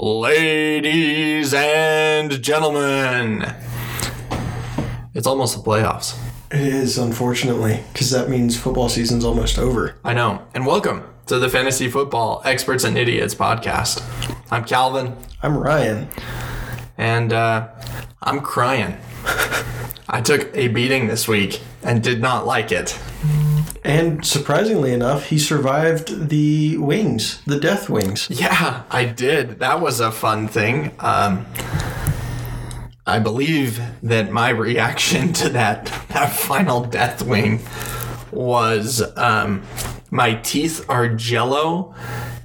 Ladies and gentlemen, it's almost the playoffs. It is, unfortunately, because that means football season's almost over. I know. And welcome to the Fantasy Football Experts and Idiots podcast. I'm Calvin, I'm Ryan. and uh, I'm crying. I took a beating this week and did not like it. And surprisingly enough, he survived the wings, the death wings. Yeah, I did. That was a fun thing. Um, I believe that my reaction to that that final death wing was um, my teeth are jello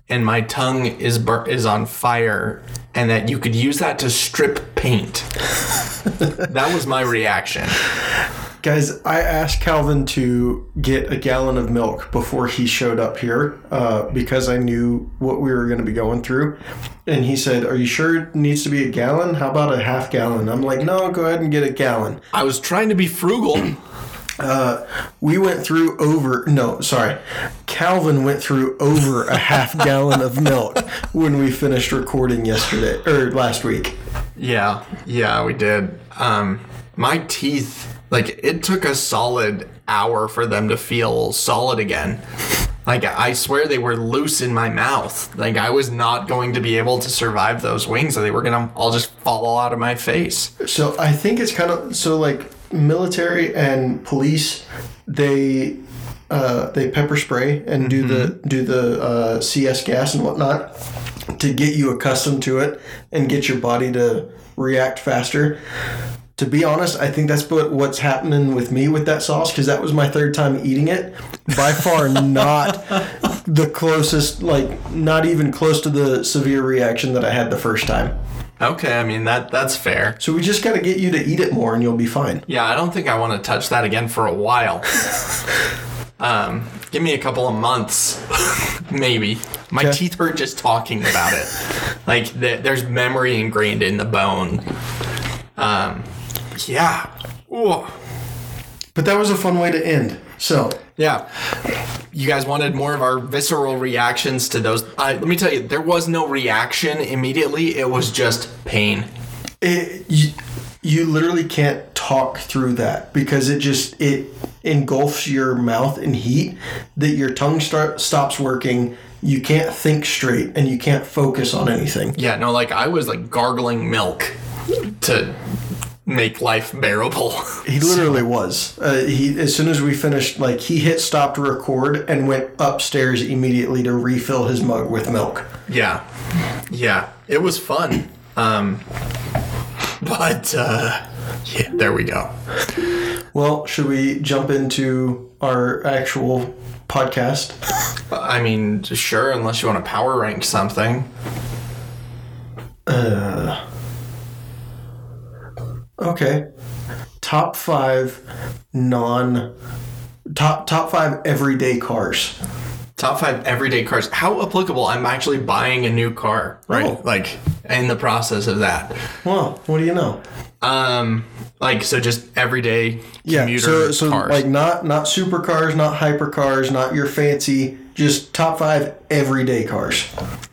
and my tongue is bur- is on fire, and that you could use that to strip paint. that was my reaction. Guys, I asked Calvin to get a gallon of milk before he showed up here uh, because I knew what we were going to be going through. And he said, Are you sure it needs to be a gallon? How about a half gallon? I'm like, No, go ahead and get a gallon. I was trying to be frugal. We went through over, no, sorry. Calvin went through over a half gallon of milk when we finished recording yesterday or last week. Yeah, yeah, we did. Um, my teeth, like, it took a solid hour for them to feel solid again. Like, I swear they were loose in my mouth. Like, I was not going to be able to survive those wings. Or they were going to all just fall out of my face. So I think it's kind of so like military and police, they uh, they pepper spray and do the do the uh, CS gas and whatnot to get you accustomed to it and get your body to react faster. To be honest, I think that's what's happening with me with that sauce because that was my third time eating it. By far, not the closest, like not even close to the severe reaction that I had the first time. Okay, I mean, that that's fair. So we just got to get you to eat it more, and you'll be fine. Yeah, I don't think I want to touch that again for a while. um, give me a couple of months, maybe. My Okay. teeth hurt just talking about it. Like th- there's memory ingrained in the bone. Um, yeah. Ooh. But that was a fun way to end. So Yeah. You guys wanted more of our visceral reactions to those. I let me tell you, there was no reaction immediately. It was just pain. it, you, you literally can't talk through that because it just it engulfs your mouth in heat that your tongue start stops working. You can't think straight and you can't focus on anything. Yeah, no, like I was like gargling milk to make life bearable. He literally was. Uh, he as soon as we finished, like he hit stop to record and went upstairs immediately to refill his mug with milk. Yeah. Yeah. It was fun. Um but uh yeah, there we go. Well, should we jump into our actual podcast? I mean, sure, unless you want to power rank something. Okay. Top five non top top five everyday cars. Top five everyday cars. How applicable? I'm actually buying a new car, right? Oh. Like in the process of that. Well, what do you know? Um, like so, just everyday commuter Yeah, so so cars. like not not supercars, not hypercars, not your fancy, just top five everyday cars.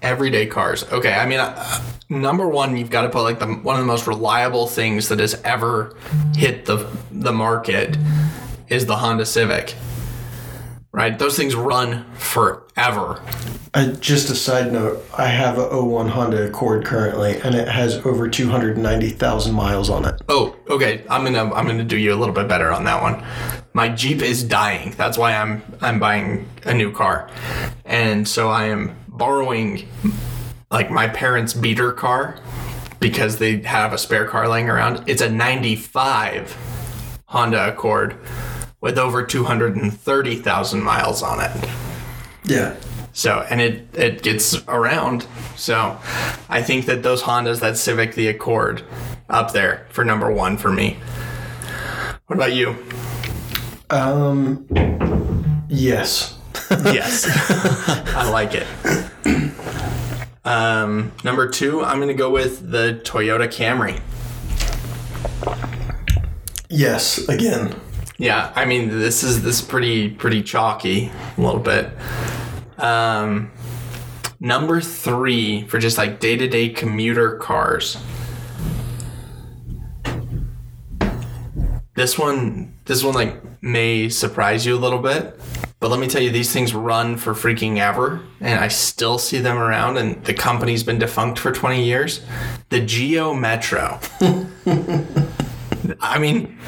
everyday cars. Okay, I mean, uh, number one, you've got to put like the one of the most reliable things that has ever hit the the market is the Honda Civic. Right, those things run forever. Uh, just a side note, I have a 01 Honda Accord currently, and it has over 290,000 miles on it. Oh, okay. I'm gonna I'm gonna do you a little bit better on that one. My Jeep is dying. That's why I'm I'm buying a new car, and so I am borrowing like my parents' beater car because they have a spare car laying around. It's a '95 Honda Accord with over 230,000 miles on it. Yeah. So, and it it gets around. So, I think that those Hondas, that Civic, the Accord, up there for number one for me. What about you? Um. Yes. Yes, I like it. Um, number two, I'm gonna go with the Toyota Camry. Yes. Again. Yeah, I mean this is this is pretty pretty chalky a little bit. Um, Number three for just like day to day commuter cars. This one, this one like may surprise you a little bit, but let me tell you, these things run for freaking ever, and I still see them around. And the company's been defunct for twenty years. The Geo Metro. I mean,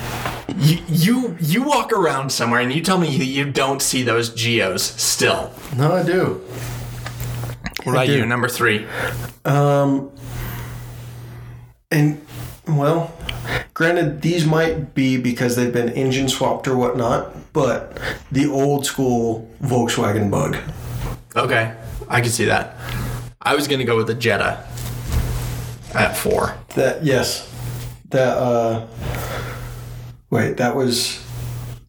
you, you you walk around somewhere and you tell me you, you don't see those Geos still. No, I do. What about you? Number three. Um, And well, granted, these might be because they've been engine swapped or whatnot, but the old school Volkswagen Bug. Okay, I can see that. I was gonna go with the Jetta at four. That yes, that uh, wait, that was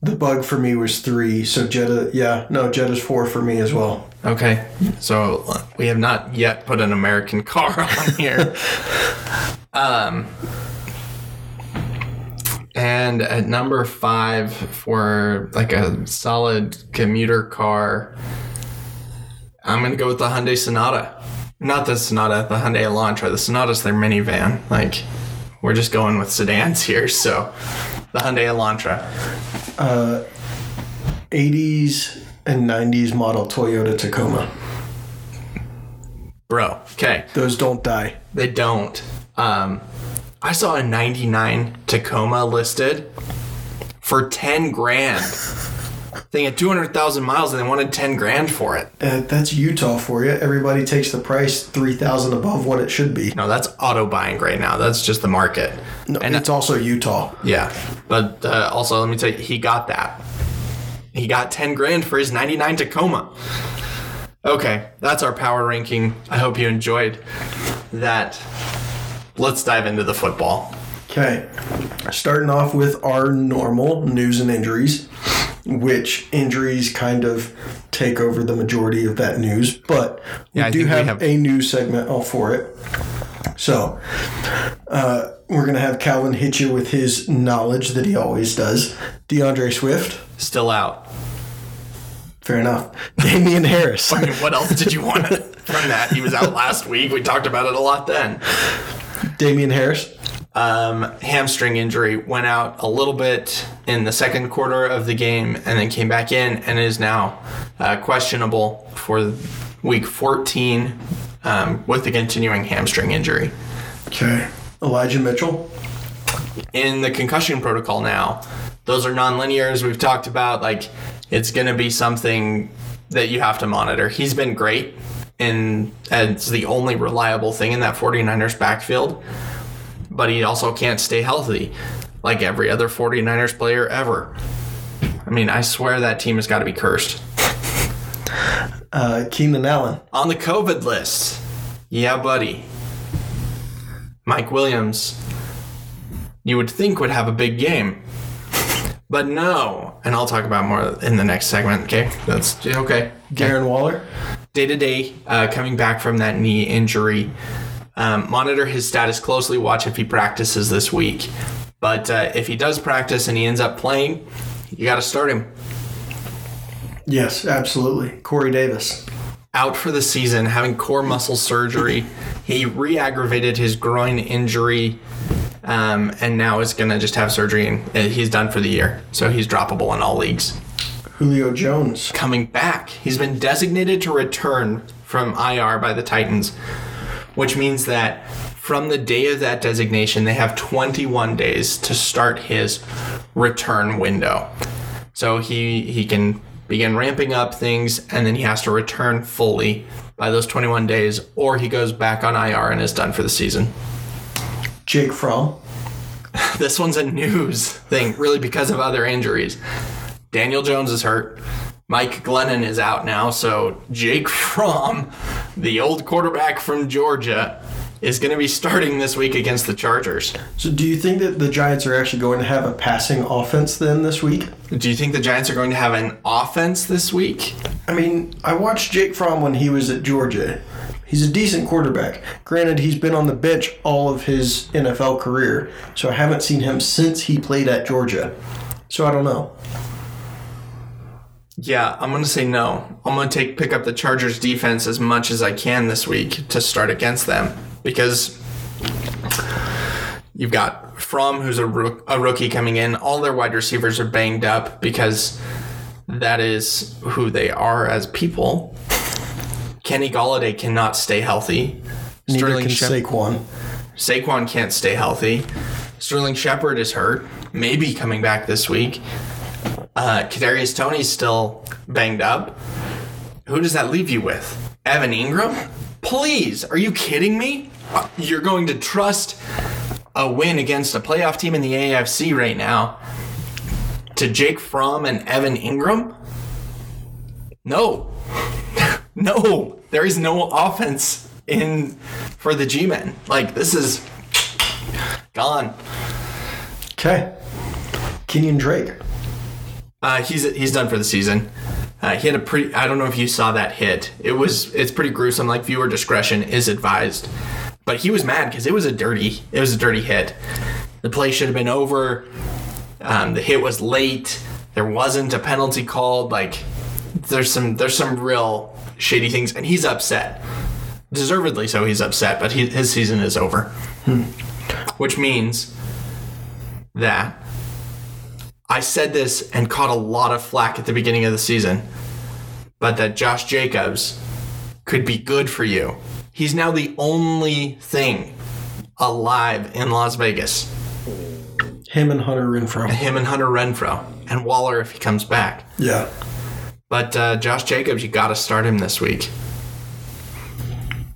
the Bug for me was three. So Jetta, yeah, no, Jetta's four for me as well. Okay, so we have not yet put an American car on here. um, and at number five for like a solid commuter car, I'm gonna go with the Hyundai Sonata. Not the Sonata, the Hyundai Elantra. The Sonata's their minivan. Like, we're just going with sedans here. So, the Hyundai Elantra. Uh, 80s and 90s model Toyota Tacoma. Bro, okay. Those don't die. They don't. Um, I saw a 99 Tacoma listed for 10 grand. Thing had 200,000 miles and they wanted 10 grand for it. Uh, that's Utah for you. Everybody takes the price 3000 above what it should be. No, that's auto buying right now. That's just the market. No, and it's also Utah. yeah, but uh, also let me tell you, he got that. He got 10 grand for his 99 Tacoma. Okay, that's our power ranking. I hope you enjoyed that. Let's dive into the football. Okay. Starting off with our normal news and injuries, which injuries kind of take over the majority of that news, but we Yeah, do think we have, have- a news segment all for it. So, uh, we're going to have Calvin hit you with his knowledge that he always does. DeAndre Swift, Still out. fair enough. Damien Harris, I mean, what else did you want to from that? He was out last week. We talked about it a lot then. Damien Harris, Um, hamstring injury went out a little bit in the second quarter of the game and then came back in and is now uh, questionable for week 14 um, with the continuing hamstring injury. okay. Elijah Mitchell, in the concussion protocol now. Those are non-linears we've talked about. Like it's going to be something that you have to monitor. He's been great and it's the only reliable thing in that 49ers backfield. But he also can't stay healthy like every other 49ers player ever. I mean, I swear that team has got to be cursed. uh, Keenan Allen, On the COVID list. Yeah, buddy. Mike Williams, you would think would have a big game. But no. And I'll talk about more in the next segment, okay? That's okay. Darren Waller, Day to day, uh, coming back from that knee injury. Um, monitor his status closely. Watch if he practices this week. But uh, if he does practice and he ends up playing, you got to start him. yes, absolutely. Corey Davis, out for the season, having core muscle surgery. He re-aggravated his groin injury, um, and now is gonna just have surgery, and uh, he's done for the year. So he's droppable in all leagues. Julio Jones, Coming back, he's been designated to return from IR by the Titans, which means that from the day of that designation, they have 21 days to start his return window. So he he can begin ramping up things, and then he has to return fully by those 21 days, or he goes back on IR and is done for the season. Jake Fromm, This one's a news thing, really, because of other injuries. Daniel Jones is hurt. Mike Glennon is out now, so Jake Fromm, the old quarterback from Georgia, is going to be starting this week against the Chargers. So, do you think that the Giants are actually going to have a passing offense then this week? Do you think the Giants are going to have an offense this week? I mean, I watched Jake Fromm when he was at Georgia. He's a decent quarterback. Granted, he's been on the bench all of his NFL career, so I haven't seen him since he played at Georgia. So I don't know. Yeah, I'm gonna say no. I'm gonna take pick up the Chargers defense as much as I can this week to start against them because you've got Fromm, who's a, rook, a rookie coming in. All their wide receivers are banged up because that is who they are as people. Kenny Golladay cannot stay healthy. Neither can Shep- Saquon. Saquon can't stay healthy. Sterling Shepard is hurt, maybe coming back this week. Uh, Kadarius Toney's still banged up. Who does that leave you with? Evan Engram? Please, are you kidding me? Uh, You're going to trust a win against a playoff team in the AFC right now to Jake Fromm and Evan Engram? No. no. There is no offense in for the G-men. Like this is gone. Okay. Kenyan Drake. Uh, he's he's done for the season. Uh, he had a pretty. I don't know if you saw that hit. It was it's pretty gruesome. Like viewer discretion is advised. But he was mad because it was a dirty. It was a dirty hit. The play should have been over. Um, the hit was late. There wasn't a penalty called. Like there's some there's some real shady things, and he's upset. Deservedly so. He's upset, but he, his season is over. Which means that I said this and caught a lot of flack at the beginning of the season, but that Josh Jacobs could be good for you. He's now the only thing alive in Las Vegas. Him and Hunter Renfrow. Him and Hunter Renfrow and Waller if he comes back. Yeah. But uh, Josh Jacobs, you got to start him this week.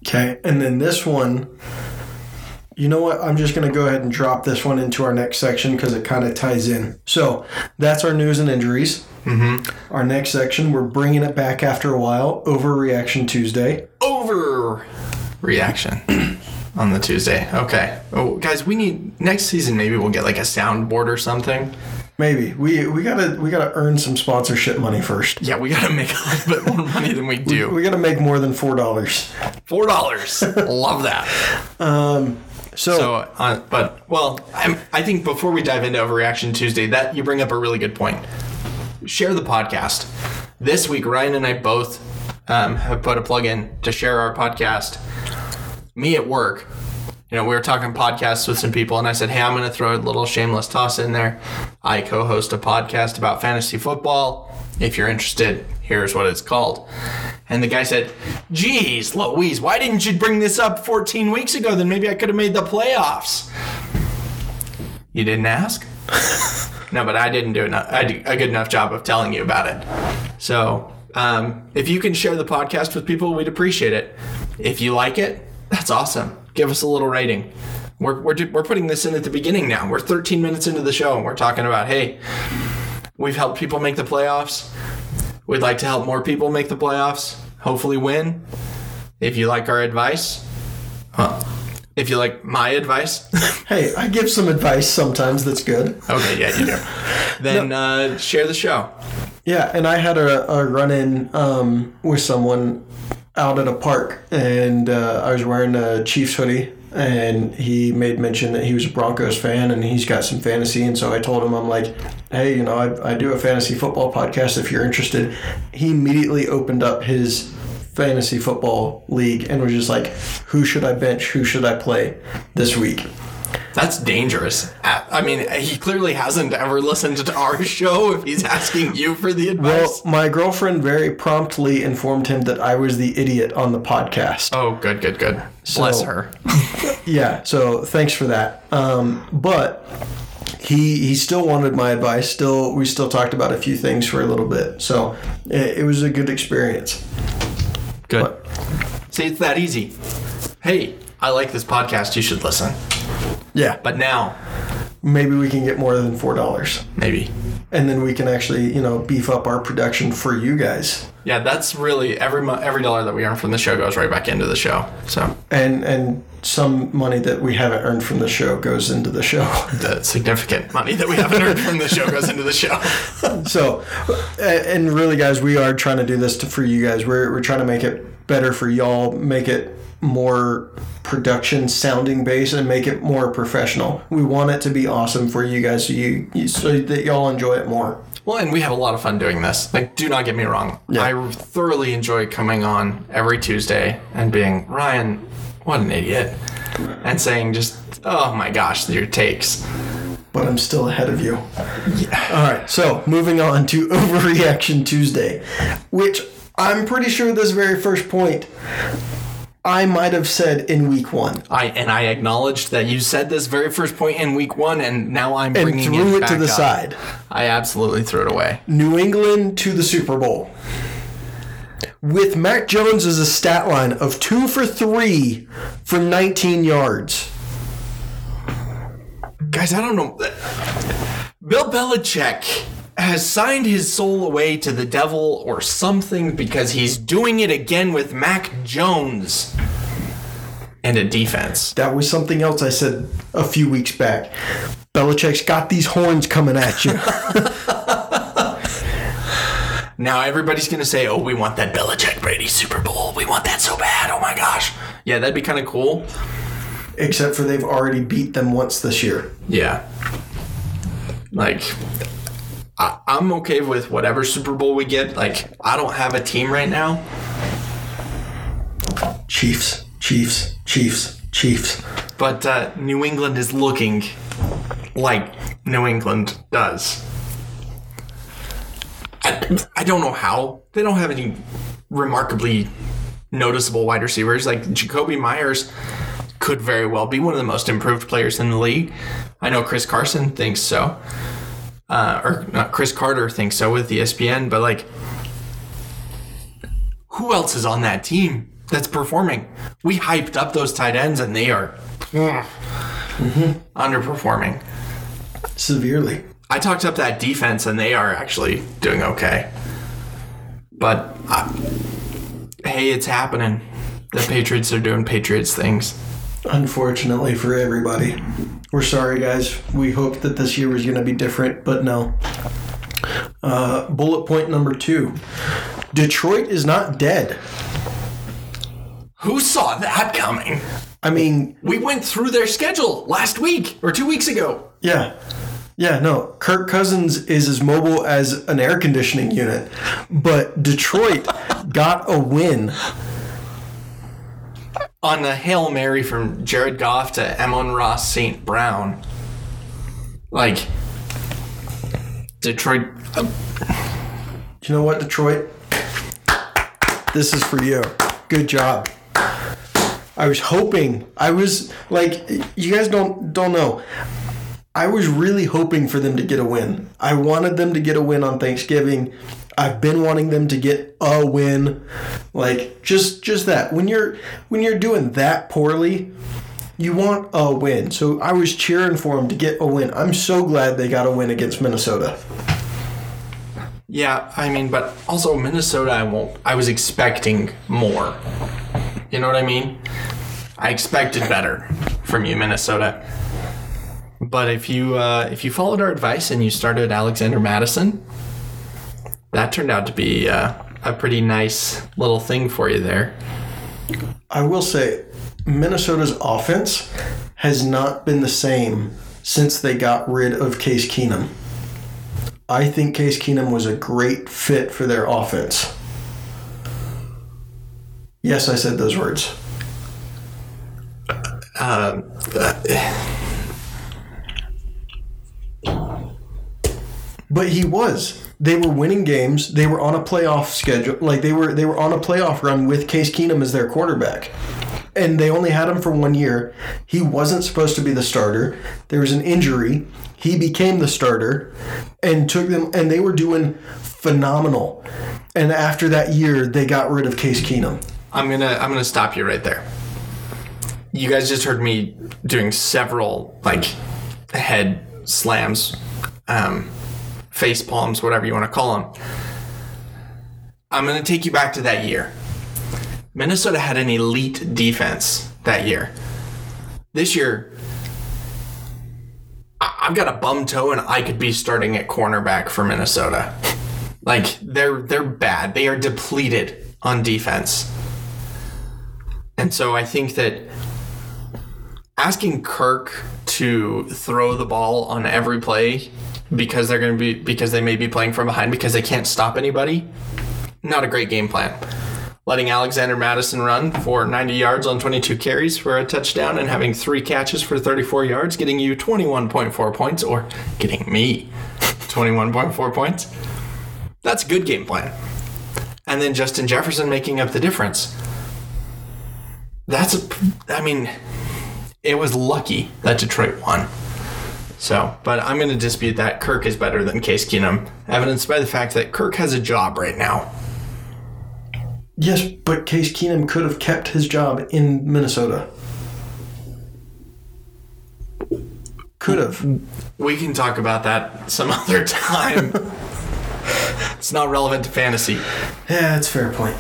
Okay. And then this one, you know what? I'm just going to go ahead and drop this one into our next section because it kind of ties in. So that's our news and injuries. Mm-hmm. Our next section, we're bringing it back after a while. Overreaction Tuesday. Over reaction on the Tuesday. Okay. Oh, guys, we need next season. Maybe we'll get like a soundboard or something. Maybe we we gotta we gotta earn some sponsorship money first. Yeah, we got to make a little bit more money than we do. We gotta make more than four dollars. Four dollars. Love that. So, So, uh, but well, I'm, I think before we dive into Overreaction Tuesday, that you bring up a really good point. Share the podcast. This week, Ryan and I both um, have put a plug in to share our podcast. Me at work, you know, we were talking podcasts with some people, and I said, "Hey, I'm going to throw a little shameless toss in there. I co-host a podcast about fantasy football. If you're interested, here's what it's called." And the guy said, "Geez, Louise, why didn't you bring this up 14 weeks ago? Then maybe I could have made the playoffs." You didn't ask. no, but I didn't do enough, I did a good enough job of telling you about it. So, um, if you can share the podcast with people, we'd appreciate it. If you like it, that's awesome. Give us a little rating. We're, we're, we're putting this in at the beginning now. We're 13 minutes into the show and we're talking about, hey, we've helped people make the playoffs. We'd like to help more people make the playoffs, hopefully win. If you like our advice, uh, if you like my advice, hey, I give some advice sometimes that's good. okay, yeah, you do. Then uh, share the show. Yeah, and I had a, a run in um, with someone out at a park, and uh, I was wearing a Chiefs hoodie, and he made mention that he was a Broncos fan and he's got some fantasy. And so I told him, I'm like, hey, you know, I, I do a fantasy football podcast if you're interested. He immediately opened up his fantasy football league and was just like, who should I bench? Who should I play this week? That's dangerous. I I mean, he clearly hasn't ever listened to our show if he's asking you for the advice. Well, my girlfriend very promptly informed him that I was the idiot on the podcast. oh, good, good, good. Bless her. Yeah, so thanks for that. Um, but he he still wanted my advice. Still, we still talked about a few things for a little bit. So it, it was a good experience. Good. See, it's that easy. Hey, I like this podcast. You should listen. Yeah, But now, maybe we can get more than four dollars, maybe. and then we can actually you know beef up our production for you guys. Yeah, that's really every mo- every dollar that we earn from the show goes right back into the show. So And and some money that we haven't earned from the show goes into the show. the significant money that we haven't earned from the show goes into the show. So, and really, guys, we are trying to do this to, for you guys. We're, we're trying to make it better for y'all, make it more production sounding based, and make it more professional. We want it to be awesome for you guys, so you, you so that y'all enjoy it more. Well, and we have a lot of fun doing this. Like, do not get me wrong. Yeah. I thoroughly enjoy coming on every Tuesday and being Ryan, what an idiot, and saying just, oh my gosh, your takes. but I'm still ahead of you. Yeah. All right, so moving on to Overreaction Tuesday, which I'm pretty sure this very first point I might have said in week one I and I acknowledged that you said this very first point in week one, and now I'm and bringing threw it, back to the up. side. I absolutely threw it away. New England to the Super Bowl. With Mac Jones as a stat line of two for three for 19 yards. Guys, I don't know. Bill Belichick has signed his soul away to the devil or something because he's doing it again with Mac Jones and a defense. That was something else I said a few weeks back. Belichick's got these horns coming at you. Now everybody's gonna say, "Oh, we want that Belichick Brady Super Bowl. We want that so bad. Oh my gosh, yeah, that'd be kind of cool." Except for they've already beat them once this year. Yeah, like I, I'm okay with whatever Super Bowl we get. Like I don't have a team right now. Chiefs, Chiefs, Chiefs, Chiefs. But uh, New England is looking like New England does. I, I don't know how. They don't have any remarkably noticeable wide receivers. Like Jakobi Meyers could very well be one of the most improved players in the league. I know Chris Carson thinks so. Uh, or not Chris Carter thinks so with the ESPN, but like, who else is on that team that's performing? We hyped up those tight ends and they are underperforming. Severely. I talked up that defense and they are actually doing okay. But uh, hey, it's happening. The Patriots are doing Patriots things. Unfortunately for everybody. We're sorry, guys. We hoped that this year was going to be different, but no. Uh, bullet point number two Detroit is not dead. Who saw that coming? I mean, We went through their schedule last week or two weeks ago. yeah. Yeah, no. Kirk Cousins is as mobile as an air conditioning unit, but Detroit got a win. On a Hail Mary from Jared Goff to Amon-Ra St. Brown. Like, Detroit. uh, You know what, Detroit? This is for you. Good job. I was hoping. I was like, you guys don't don't know. I was really hoping for them to get a win. I wanted them to get a win on Thanksgiving. I've been wanting them to get a win. Like just just that. When you're when you're doing that poorly, you want a win. So I was cheering for them to get a win. I'm so glad they got a win against Minnesota. Yeah, I mean, but also Minnesota, I won't. I was expecting more. You know what I mean? I expected better from you, Minnesota. But if you uh, if you followed our advice and you started Alexander Mattison, that turned out to be uh, a pretty nice little thing for you there. I will say, Minnesota's offense has not been the same since they got rid of Case Keenum. I think Case Keenum was a great fit for their offense. Yes, I said those words. Uh, But he was. They were winning games. They were on a playoff schedule. Like they were they were on a playoff run with Case Keenum as their quarterback. And they only had him for one year. He wasn't supposed to be the starter. There was an injury. He became the starter and took them and they were doing phenomenal. And after that year, they got rid of Case Keenum. I'm gonna I'm gonna stop you right there. You guys just heard me doing several like head slams, um, face palms, whatever you want to call them. I'm gonna take you back to that year. Minnesota had an elite defense that year. This year, I've got a bum toe, and I could be starting at cornerback for Minnesota. Like they're they're bad. They are depleted on defense. And so I think that asking Kirk to throw the ball on every play because they're going to be because they may be playing from behind because they can't stop anybody. Not a great game plan. Letting Alexander Mattison run for 90 yards on 22 carries for a touchdown and having three catches for 34 yards, getting you 21.4 points, or getting me 21.4 points. That's a good game plan. And then Justin Jefferson making up the difference. That's a, I mean, it was lucky that Detroit won. So, but I'm going to dispute that. Kirk is better than Case Keenum, evidenced by the fact that Kirk has a job right now. Yes, but Case Keenum could have kept his job in Minnesota. Could have. We can talk about that some other time. it's not relevant to fantasy. Yeah, that's a fair point.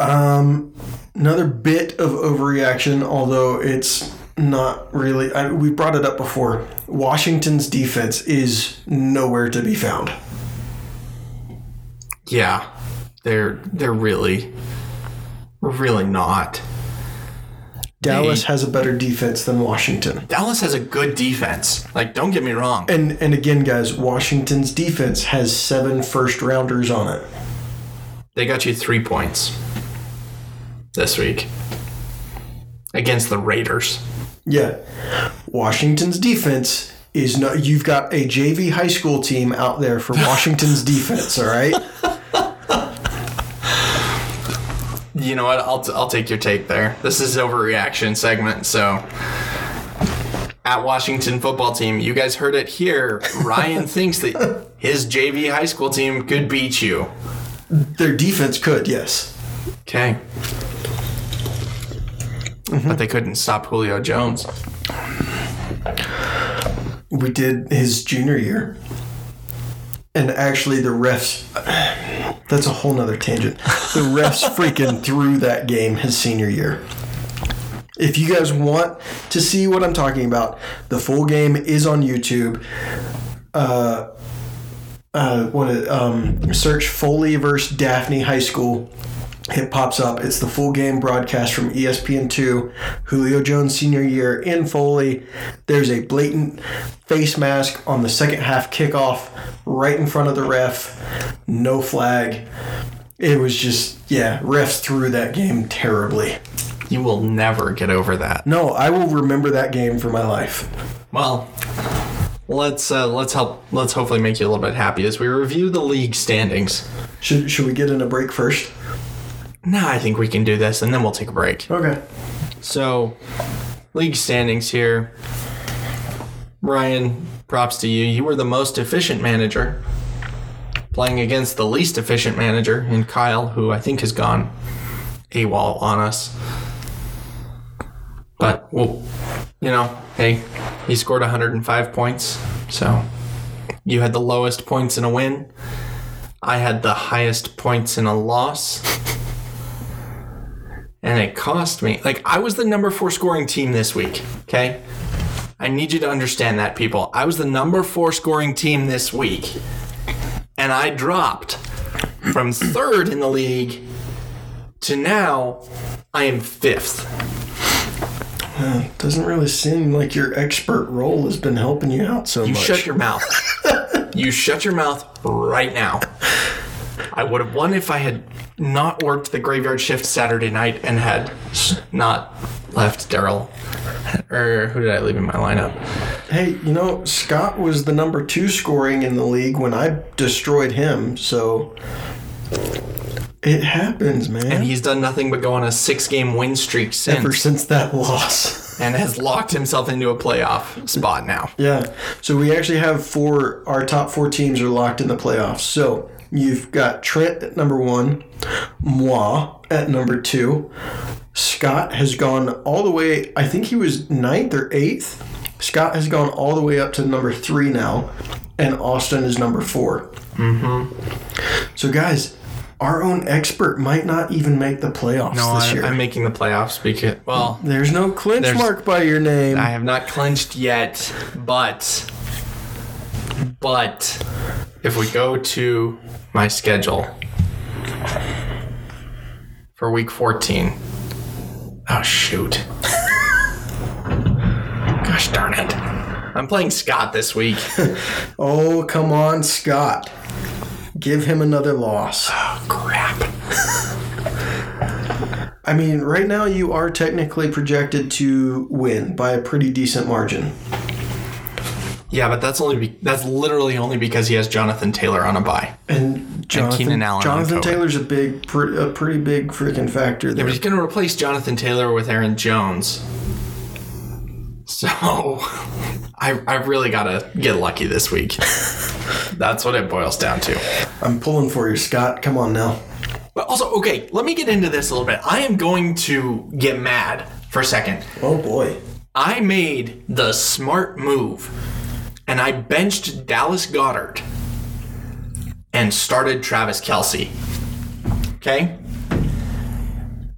Um, another bit of overreaction, although it's not really. I, we brought it up before. Washington's defense is nowhere to be found. Yeah, they're they're really, really not. Dallas has a better defense than Washington. Dallas has a good defense. Like, don't get me wrong. And and again, guys, Washington's defense has seven first rounders on it. They got you three points this week against the Raiders. Yeah. Washington's defense is no you've got a JV high school team out there for Washington's defense, all right? You know what? I'll, t- I'll take your take there. This is overreaction segment, so at Washington football team, you guys heard it here. Ryan thinks that his JV high school team could beat you. Their defense could, yes. Okay. But they couldn't stop Julio Jones. We did his junior year. And actually the refs that's a whole nother tangent. The refs freaking threw that game his senior year. If you guys want to see what I'm talking about, the full game is on YouTube. Uh, uh, what um, search Foley versus Daphne High School. It pops up. It's the full game broadcast from E ESPN2. Julio Jones senior year in Foley. There's a blatant face mask on the second half kickoff right in front of the ref. No flag. It was just, yeah, refs threw that game terribly. You will never get over that. No, I will remember that game for my life. Well, let's uh, let's help let's hopefully make you a little bit happy as we review the league standings. Should, should we get in a break first? Nah, I think we can do this and then we'll take a break. Okay. So, league standings here. Ryan, props to you. You were the most efficient manager, playing against the least efficient manager in Kyle, who I think has gone AWOL on us. But, well, you know, hey, he scored 105 points, so you had the lowest points in a win. I had the highest points in a loss and it cost me like I was the number four scoring team this week. Okay, I need you to understand that, people. I was the number four scoring team this week, and I dropped from third in the league to now I am fifth. Doesn't really seem like your expert role has been helping you out so You much. You shut your mouth. you shut your mouth right now. I would have won if I had not worked the graveyard shift Saturday night and had not left Daryl. Or who did I leave in my lineup? Hey, you know, Scott was the number two scoring in the league when I destroyed him, so it happens, man. And he's done nothing but go on a six game win streak since. Ever since since that loss. and has locked himself into a playoff spot now. yeah. So we actually have four, our top four teams are locked in the playoffs. So you've got Trent at number one, Moi at number two. Scott has gone all the way, I think he was ninth or eighth. Scott has gone all the way up to number three now, and Austin is number 4 Mm-hmm. So, guys, our own expert might not even make the playoffs No, this I, year. I'm making the playoffs because, well, There's no clinch There's- mark by your name. I have not clinched yet, but but if we go to my schedule for week 14. Oh shoot. Gosh darn it. I'm playing Scott this week. Oh, come on, Scott. Give him another loss. oh, crap. I mean, right now you are technically projected to win by a pretty decent margin. Yeah, but that's only be- that's literally only because he has Jonathan Taylor on a bye. And Jonathan, Keenan Allen Jonathan Taylor's a big, pre- a pretty big freaking factor Yeah, there. but he's going to replace Jonathan Taylor with Aaron Jones. So I, I really got to get lucky this week. That's what it boils down to. I'm pulling for you, Scott. Come on now. But also, okay, let me get into this a little bit. I am going to get mad for a second. Oh boy. I made the smart move and I benched Dallas Goedert and started Travis Kelce. Okay?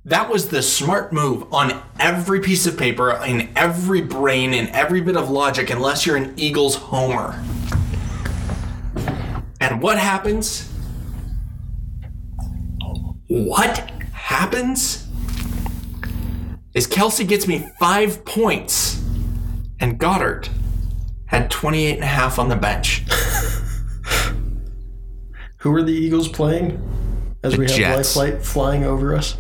That was the smart move on every piece of paper, in every brain, in every bit of logic, unless you're an Eagles homer. And what happens? What happens is Kelce gets me five points and Goedert had 28 and a half on the bench. Who are the Eagles playing? As we have Jets. life flight flying over us.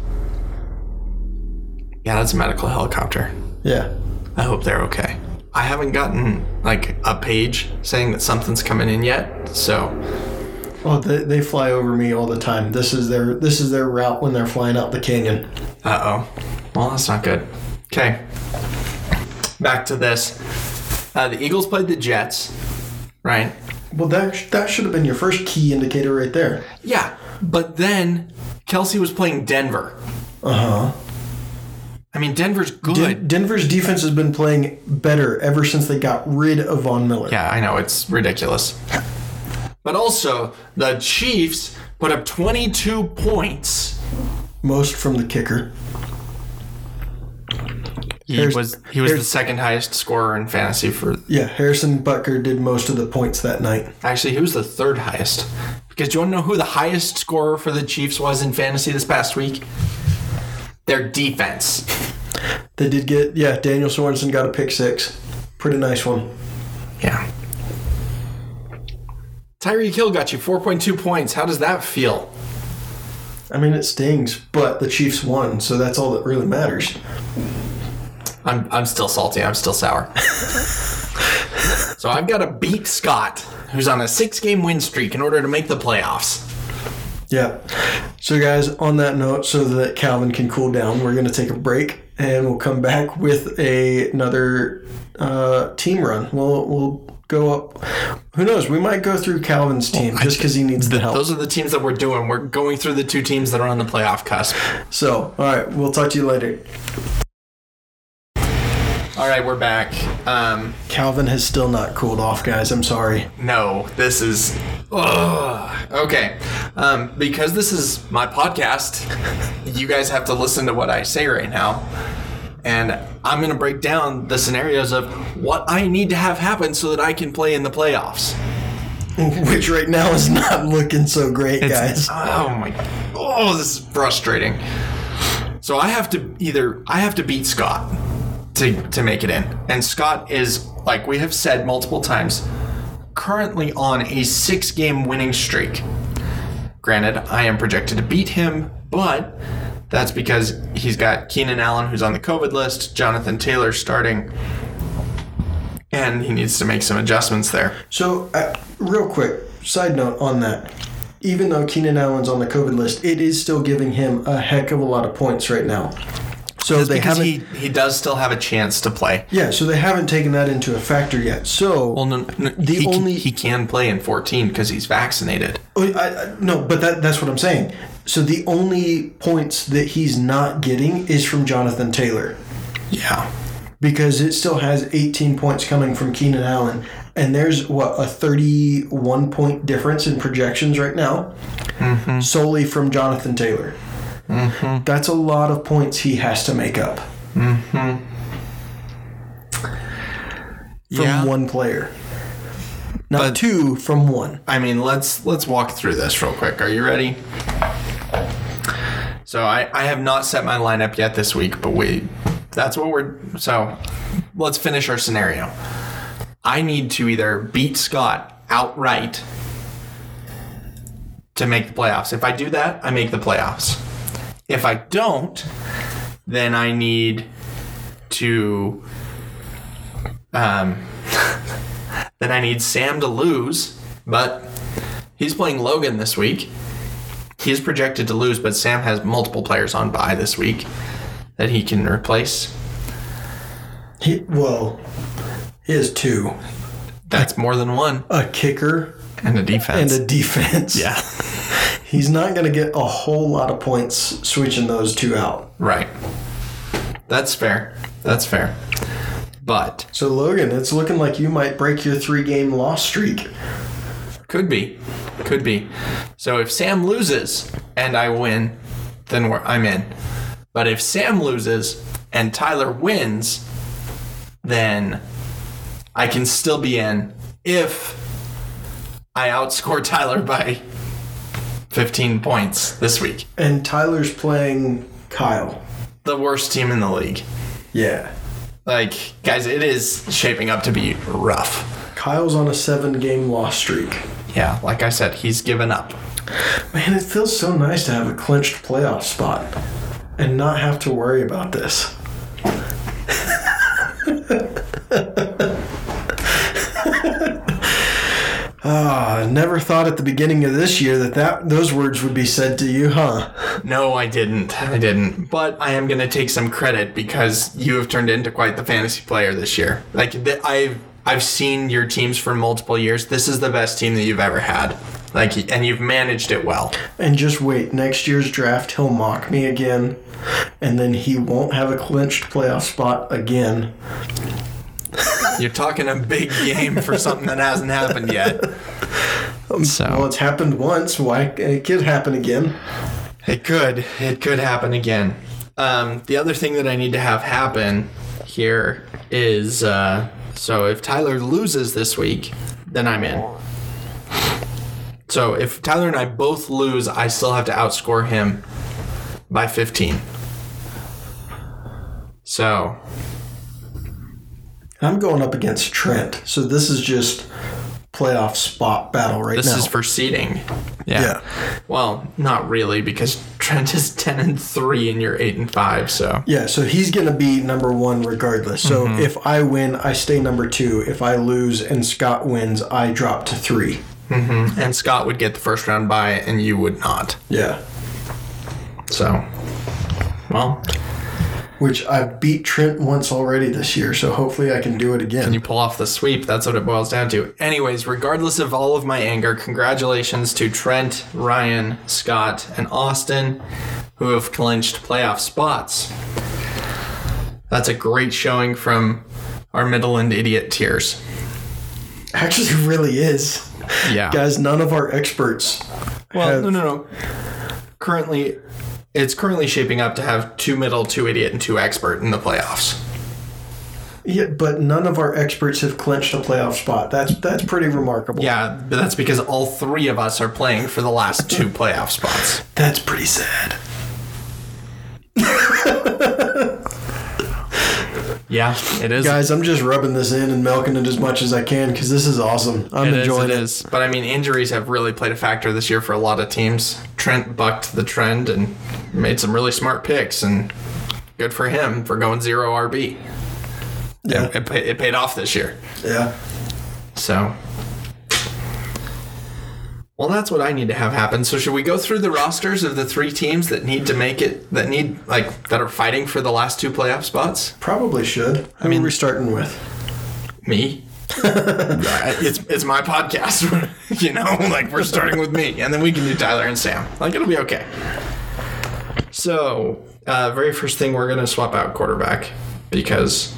Yeah, that's a medical helicopter. Yeah. I hope they're okay. I haven't gotten like a page saying that something's coming in yet, so Oh, they, they fly over me all the time. This is their this is their route when they're flying out the canyon. uh oh. Well, that's not good. Okay. Back to this. Uh, the Eagles played the Jets, right? Well, that that should have been your first key indicator right there. Yeah, but then Kelce was playing Denver. Uh huh. I mean, Denver's good. Denver's defense has been playing better ever since they got rid of Von Miller. Yeah, I know it's ridiculous. But also, the Chiefs put up 22 points. Most from the kicker. He Here's- was he was the second highest scorer in fantasy for Yeah, Harrison Butker did most of the points that night. actually he was the third highest. Because do you want to know who the highest scorer for the Chiefs was in fantasy this past week? Their defense. They did get yeah. Daniel Sorensen got a pick six, pretty nice one. Yeah. Tyreek Hill got you 4.2 points. How does that feel? I mean, it stings, but the Chiefs won, so that's all that really matters. I'm, I'm still salty. I'm still sour. so I've got to beat Scott, who's on a six game win streak, in order to make the playoffs. Yeah. So, guys, on that note, so that Calvin can cool down, we're going to take a break and we'll come back with a, another uh, team run. We'll, we'll go up. Who knows? We might go through Calvin's team just because he needs the help. Those are the teams that we're doing. We're going through the two teams that are on the playoff cusp. So, all right, we'll talk to you later. All right, we're back. Um, Calvin has still not cooled off, guys. I'm sorry. no, this is. Ugh. Okay. Um, because this is my podcast, you guys have to listen to what I say right now. And I'm going to break down the scenarios of what I need to have happen so that I can play in the playoffs. Which right now is not looking so great, guys. Oh my! Oh, this is frustrating. So I have to either I have to beat Scott to to make it in, and Scott is like we have said multiple times, currently on a six game winning streak. Granted, I am projected to beat him, but that's because he's got Keenan Allen, who's on the COVID list, Jonathan Taylor starting, and he needs to make some adjustments there. So, uh, real quick, side note on that. Even though Keenan Allen's on the COVID list, it is still giving him a heck of a lot of points right now. So they because haven't. he, he does still have a chance to play. yeah, so they haven't taken that into a factor yet. So Well, no, no The he, can- only- he can play in 14 because he's vaccinated. Oh, I, I, no, but that, that's what I'm saying. So the only points that he's not getting is from Jonathan Taylor Yeah. because it still has 18 points coming from Keenan Allen. And there's what a 31 point difference in projections right now, mm-hmm. solely from Jonathan Taylor. Mm-hmm. That's a lot of points he has to make up mm-hmm. from Yeah. one player, not But- two from one. I mean, let's let's walk through this real quick. Are you ready? So I, I have not set my lineup yet this week, but we that's what we're so let's finish our scenario. I need to either beat Scott outright to make the playoffs. If I do that, I make the playoffs. If I don't, then I need to um then I need Sam to lose, but he's playing Logan this week. He's projected to lose, but Sam has multiple players on bye this week that he can replace. He, well, he has two That's more than one. a kicker And a defense. and a defense. yeah. He's not going to get a whole lot of points switching those two out. Right. That's fair. That's fair. But So, Logan, it's looking like you might break your three game loss streak. could be. Could be. So if Sam loses and I win, then we're, I'm in. But if Sam loses and Tyler wins, then I can still be in if I outscore Tyler by 15 points this week. And Tyler's playing Kyle. The worst team in the league. Yeah. Like, guys, it is shaping up to be rough. Kyle's on a seven game loss streak. Yeah, like I said, he's given up. Man, it feels so nice to have a clinched playoff spot and not have to worry about this. Ah, I never thought at the beginning of this year that, that those words would be said to you, huh? No, I didn't. I didn't. But I am going to take some credit because you have turned into quite the fantasy player this year. Like th- I've I've seen your teams for multiple years. This is the best team that you've ever had. Like and you've managed it well. And just wait, next year's draft, he'll mock me again, and then he won't have a clinched playoff spot again. You're talking a big game for something that hasn't happened yet. Well, it's happened once. Why it could happen again? it could it could happen again. Um, the other thing that I need to have happen here is uh, so if Tyler loses this week, then I'm in. So if Tyler and I both lose, I still have to outscore him by 15. So I'm going up against Trent, so this is just playoff spot battle right this now. This is for seeding. Yeah. Yeah. Well, not really because Trent is 10 and 3 and you're 8 and 5, so yeah, so he's going to be number one regardless. So Mm-hmm. if I win, I stay number two. If I lose and Scott wins, I drop to three. Mm-hmm. and Scott would get the first round bye and you would not. Yeah. So, well, Which I've beat Trent once already this year, so hopefully I can do it again. Can you pull off the sweep. That's what it boils down to. Anyways, regardless of all of my anger, congratulations to Trent, Ryan, Scott, and Austin, who have clinched playoff spots. That's a great showing from our Midland idiot tiers. Actually, it really is. Yeah. Guys, none of our experts. Well, have- no, no, no. Currently, it's currently shaping up to have two middle, two idiot, and two expert in the playoffs. Yeah, but none of our experts have clinched a playoff spot. That's that's pretty remarkable. Yeah, but that's because all three of us are playing for the last two playoff spots. That's pretty sad. Yeah, it is. Guys, I'm just rubbing this in and milking it as much as I can because this is awesome. I'm It is, enjoying it it. is. But I mean, injuries have really played a factor this year for a lot of teams. Trent bucked the trend and made some really smart picks, and good for him for going zero RB. Yeah. It, it paid off this year. Yeah. So, well, that's what I need to have happen. So, should we go through the rosters of the three teams that need to make it, that need, like, that are fighting for the last two playoff spots? Probably should. Who mean- we're we starting with? Me. It's it's my podcast, you know. Like we're starting with me, and then we can do Tyler and Sam. Like it'll be okay. So, uh, very first thing we're gonna swap out quarterback because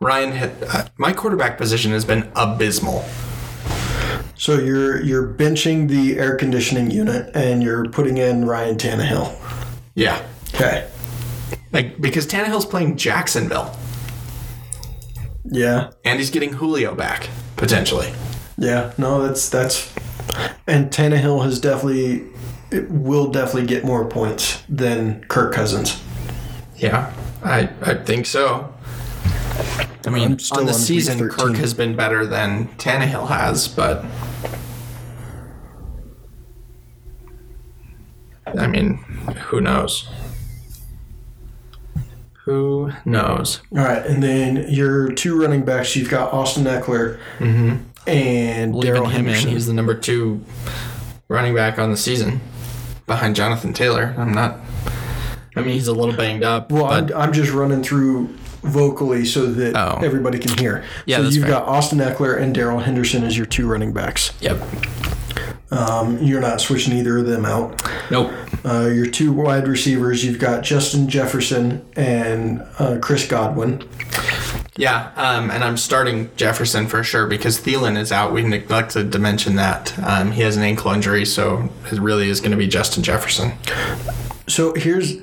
Ryan had uh, my quarterback position has been abysmal. So you're you're benching the air conditioning unit and you're putting in Ryan Tannehill. Yeah, Okay. like because Tannehill's playing Jacksonville, Yeah. and he's getting Julio back potentially. Yeah. No, that's that's and Tannehill has definitely it will definitely get more points than Kirk Cousins. Yeah, I I think so. I mean, on the on season, Kirk has been better than Tannehill has, but I mean, who knows? Who knows? All right, and then your two running backs, you've got Austin Ekeler mm-hmm. and Darrell Henderson. he's the number two running back on the season behind Jonathan Taylor. I'm not. I mean, he's a little banged up, Well, but I'm, I'm just running through vocally so that Oh. everybody can hear. Yeah, so that's you've fair. got Austin Ekeler and Darrell Henderson as your two running backs. yep, Um, you're not switching either of them out. nope. Uh, your two wide receivers, you've got Justin Jefferson and uh, Chris Godwin. Yeah, um, and I'm starting Jefferson for sure because Thielen is out. We neglected to mention that um, he has an ankle injury, so it really is going to be Justin Jefferson. So here's,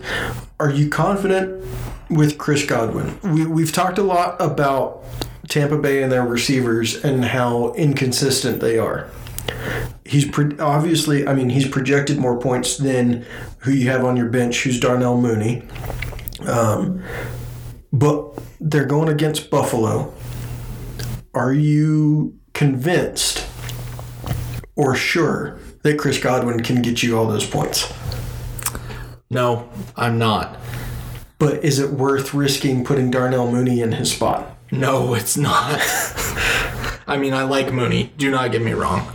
are you confident with Chris Godwin? We, we've talked a lot about Tampa Bay and their receivers and how inconsistent they are. He's pro- obviously, I mean, he's projected more points than who you have on your bench, who's Darnell Mooney. Um, but they're going against Buffalo. Are you convinced or sure that Chris Godwin can get you all those points? No, I'm not. But is it worth risking putting Darnell Mooney in his spot? No, it's not. I mean, I like Mooney. Do not get me wrong.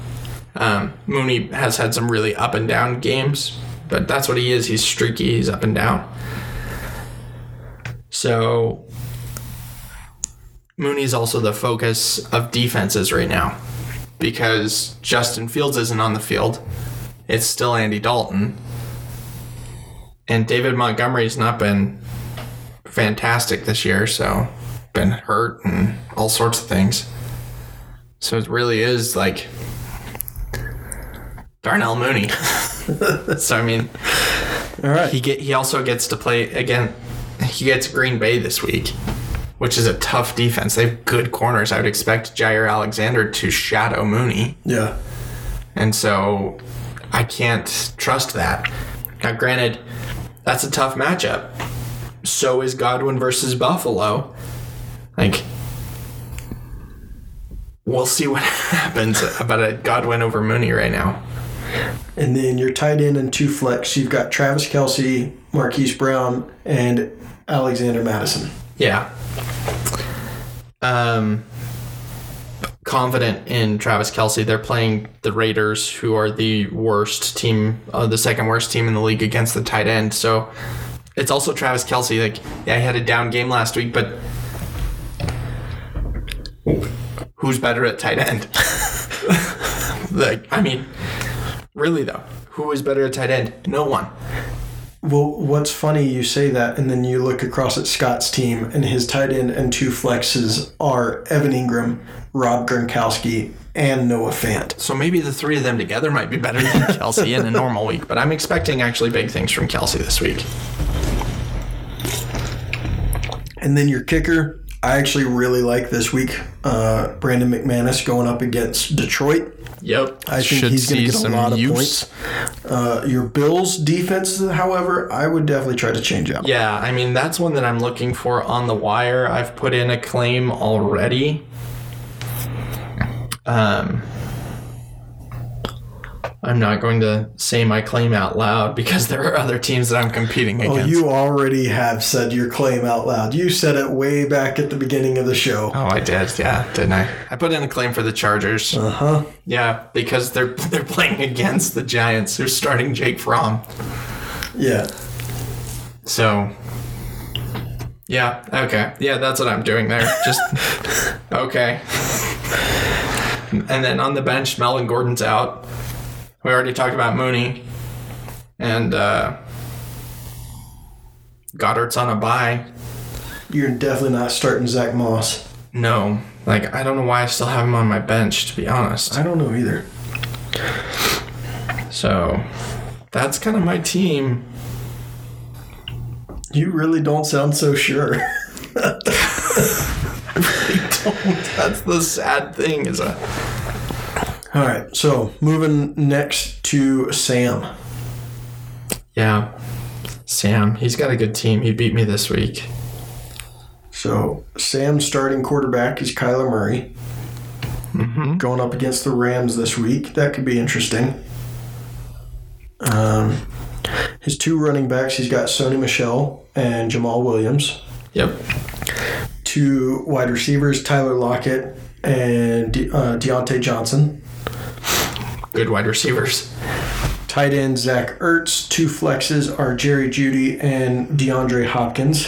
Um, Mooney has had some really up and down games, but that's what he is. He's streaky. He's up and down. So Mooney's also the focus of defenses right now because Justin Fields isn't on the field. It's still Andy Dalton. And David Montgomery's not been fantastic this year, so been hurt and all sorts of things. So it really is like Darnell Mooney. so I mean, All right. he get he also gets to play again. He gets Green Bay this week, which is a tough defense. They have good corners. I would expect Jaire Alexander to shadow Mooney, yeah. and so I can't trust that. Now, granted, that's a tough matchup. So is Godwin versus Buffalo. Like, we'll see what happens about a Godwin over Mooney right now. And then your tight end and two flex, you've got Travis Kelce, Marquise Brown, and Alexander Mattison. Yeah. Um, confident in Travis Kelce. They're playing the Raiders, who are the worst team, uh, the second worst team in the league against the tight end. So it's also Travis Kelce. Like, yeah, he had a down game last week, but who's better at tight end? like, I mean, really though, who is better at tight end? No one. Well, what's funny, you say that, and then you look across at Scott's team, and his tight end and two flexes are Evan Engram, Rob Gronkowski, and Noah Fant. So maybe the three of them together might be better than Kelce in a normal week, but I'm expecting actually big things from Kelce this week. And then your kicker, I actually really like this week. Uh, Brandon McManus going up against Detroit. Yep. I think he's going to get a lot of points. Uh, your Bills defense, however, I would definitely try to change out. Yeah, I mean that's one that I'm looking for on the wire. I've put in a claim already. Um I'm not going to say my claim out loud because there are other teams that I'm competing against. Oh, you already have said your claim out loud. You said it way back at the beginning of the show. Oh, I did. Yeah, didn't I? I put in a claim for the Chargers. Uh huh. Yeah, because they're they're playing against the Giants. Who's starting Jake Fromm. Yeah. So, yeah, okay. Yeah, that's what I'm doing there. Just, okay. And then on the bench, Melvin Gordon's out. We already talked about Mooney. And uh, Goedert's on a bye. You're definitely not starting Zach Moss. No. Like, I don't know why I still have him on my bench, to be honest. I don't know either. So, that's kind of my team. You really don't sound so sure. I really don't. That's the sad thing, is a. All right. So moving next to Sam. Yeah. Sam, he's got a good team. He beat me this week. So Sam's starting quarterback is Kyler Murray. Mm-hmm. Going up against the Rams this week. That could be interesting. Um, his two running backs, he's got Sony Michel and Jamaal Williams. Yep. Two wide receivers, Tyler Lockett and De- uh, Diontae Johnson. Good wide receivers. Tight end, Zach Ertz. Two flexes are Jerry Jeudy and DeAndre Hopkins.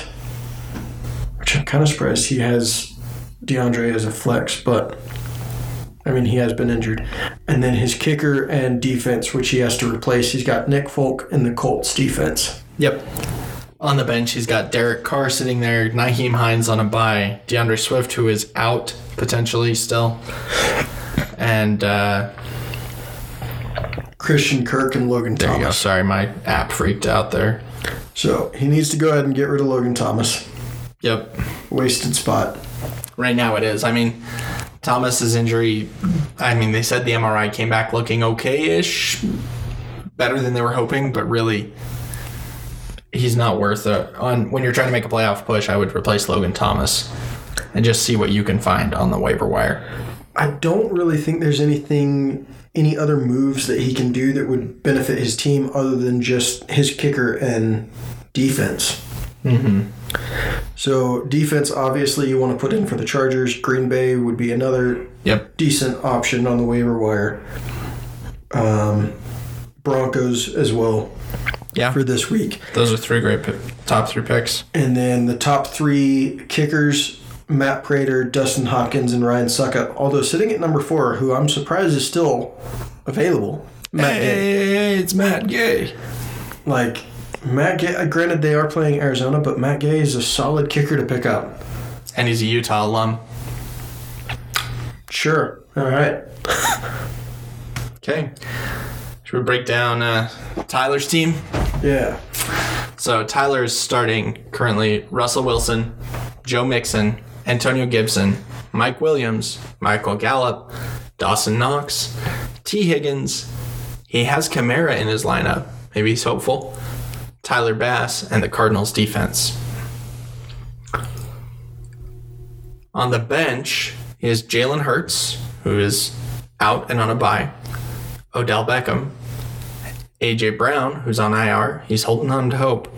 Which I'm kind of surprised he has DeAndre as a flex, but I mean, he has been injured. And then his kicker and defense, which he has to replace, he's got Nick Folk in the Colts defense. Yep. On the bench, he's got Derek Carr sitting there, Nyheim Hines on a bye, D'Andre Swift, who is out potentially still, and uh, Christian Kirk and Logan there you go. Sorry, my app freaked out there. So he needs to go ahead and get rid of Logan Thomas. Yep. Wasted spot. Right now it is. I mean, Thomas's injury. I mean, they said the MRI came back looking okay-ish, better than they were hoping, but really, he's not worth it. On when you're trying to make a playoff push, I would replace Logan Thomas and just see what you can find on the waiver wire. I don't really think there's anything, any other moves that he can do that would benefit his team other than just his kicker and defense. Mm-hmm. So defense, obviously, you want to put in for the Chargers. Green Bay would be another Yep. decent option on the waiver wire. Um, Broncos as well Yeah. for this week. Those are three great pick, top three picks. And then the top three kickers Matt Prater, Dustin Hopkins, and Ryan Succop. Although sitting at number four, who I'm surprised is still available. Matt Gay. Hey, it's Matt Gay. Like, Matt Gay, uh, granted, they are playing Arizona, but Matt Gay is a solid kicker to pick up. And he's a Utah alum. Sure. All right. Okay. Should we break down uh, Tyler's team? Yeah. So Tyler is starting currently Russell Wilson, Joe Mixon, Antonio Gibson, Mike Williams, Michael Gallup, Dawson Knox, Tee Higgins. He has Kamara in his lineup. Maybe he's hopeful. Tyler Bass and the Cardinals defense. On the bench is Jalen Hurts, who is out and on a bye. Odell Beckham, AJ Brown, who's on IR, he's holding on to hope.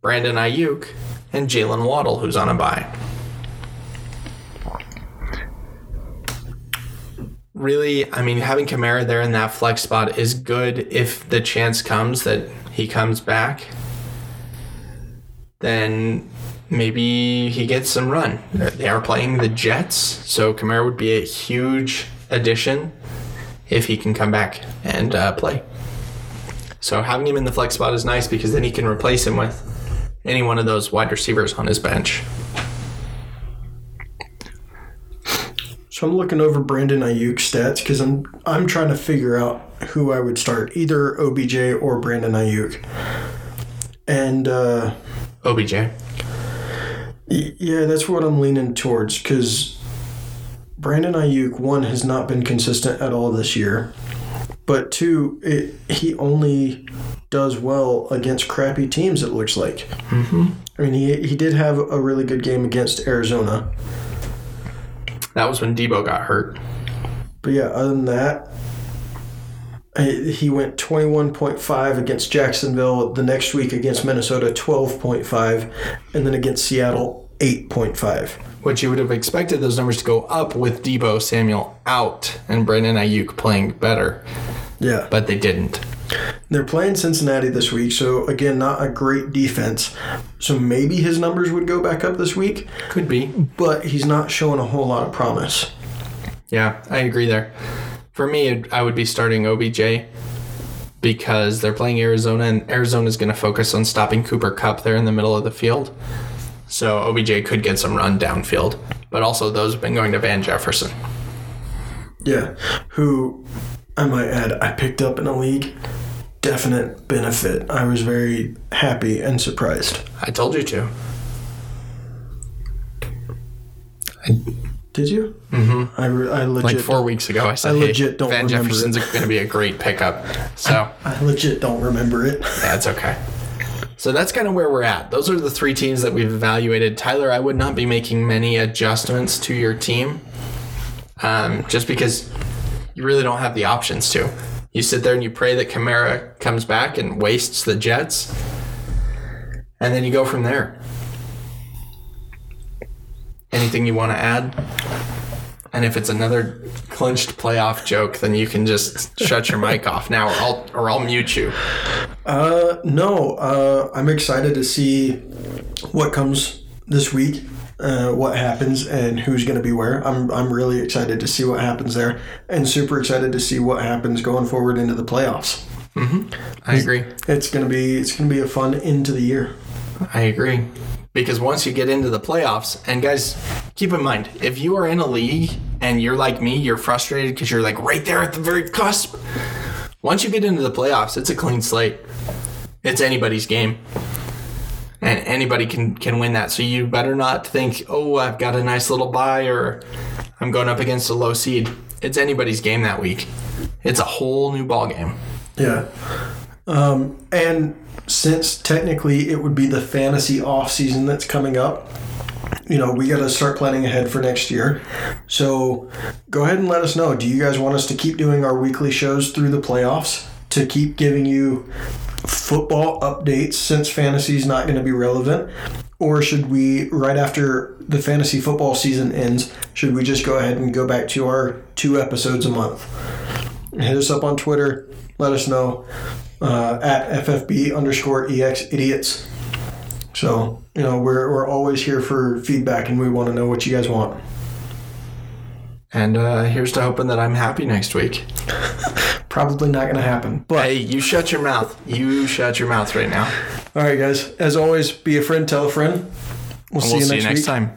Brandon Aiyuk, and Jaylen Waddle, who's on a bye. Really, I mean, having Kamara there in that flex spot is good if the chance comes that he comes back. Then maybe he gets some run. They are playing the Jets, so Kamara would be a huge addition if he can come back and uh, play. So having him in the flex spot is nice because then he can replace him with any one of those wide receivers on his bench. So I'm looking over Brandon Aiyuk stats because I'm I'm trying to figure out who I would start, either OBJ or Brandon Aiyuk. And uh, OBJ. yeah, that's what I'm leaning towards because Brandon Aiyuk one has not been consistent at all this year, but two, it, he only does well against crappy teams. It looks like. Mm-hmm. I mean, he he did have a really good game against Arizona. That was when Deebo got hurt. But yeah, other than that, he went 21.5 against Jacksonville. The next week against Minnesota, 12.5. And then against Seattle, 8.5. Which you would have expected those numbers to go up with Deebo Samuel out and Brandon Aiyuk playing better, Yeah. but they didn't. They're playing Cincinnati this week, so again, not a great defense. So maybe his numbers would go back up this week, Could be. but he's not showing a whole lot of promise. Yeah, I agree there. For me, I would be starting OBJ because they're playing Arizona, and Arizona's going to focus on stopping Cooper Kupp there in the middle of the field. So OBJ could get some run downfield, but also those have been going to Van Jefferson. Yeah. Who, I might add, I picked up in a league. Definite benefit. I was very happy and surprised. I told you to. I, Did you? Mm-hmm. I, re- I legit, Like four weeks ago, I said, I hey, don't Van remember Jefferson's going to be a great pickup. So I legit don't remember it. that's okay. So that's kind of where we're at. Those are the three teams that we've evaluated. Tyler, I would not be making many adjustments to your team um, just because you really don't have the options to. You sit there and you pray that Kamara comes back and wastes the Jets, and then you go from there. Anything you want to add? And if it's another clinched playoff joke, then you can just shut your mic off now, or I'll or I'll mute you. Uh, no, uh, I'm excited to see what comes this week, uh, what happens, and who's going to be where. I'm I'm really excited to see what happens there, and super excited to see what happens going forward into the playoffs. I agree. It's gonna be it's gonna be a fun end to the year. I agree. Because once you get into the playoffs, and guys, keep in mind, if you are in a league and you're like me, you're frustrated because you're like right there at the very cusp. Once you get into the playoffs, it's a clean slate. It's anybody's game. And anybody can can win that. So you better not think, oh, I've got a nice little bye or I'm going up against a low seed. It's anybody's game that week. It's a whole new ball game. Yeah. Um, and since technically it would be the fantasy off season that's coming up, you know, we got to start planning ahead for next year. So go ahead and let us know. Do you guys want us to keep doing our weekly shows through the playoffs to keep giving you football updates since fantasy is not going to be relevant? Or should we, right after the fantasy football season ends, should we just go ahead and go back to our two episodes a month? Hit us up on Twitter. Let us know uh, at FFB underscore EX idiots. So, you know, we're, we're always here for feedback and we want to know what you guys want. And uh, here's to hoping that I'm happy next week. Probably not going to happen. But, Hey, you shut your mouth. You shut your mouth right now. all right, guys. As always, be a friend, tell a friend. We'll, And see we'll you see next you next week. time.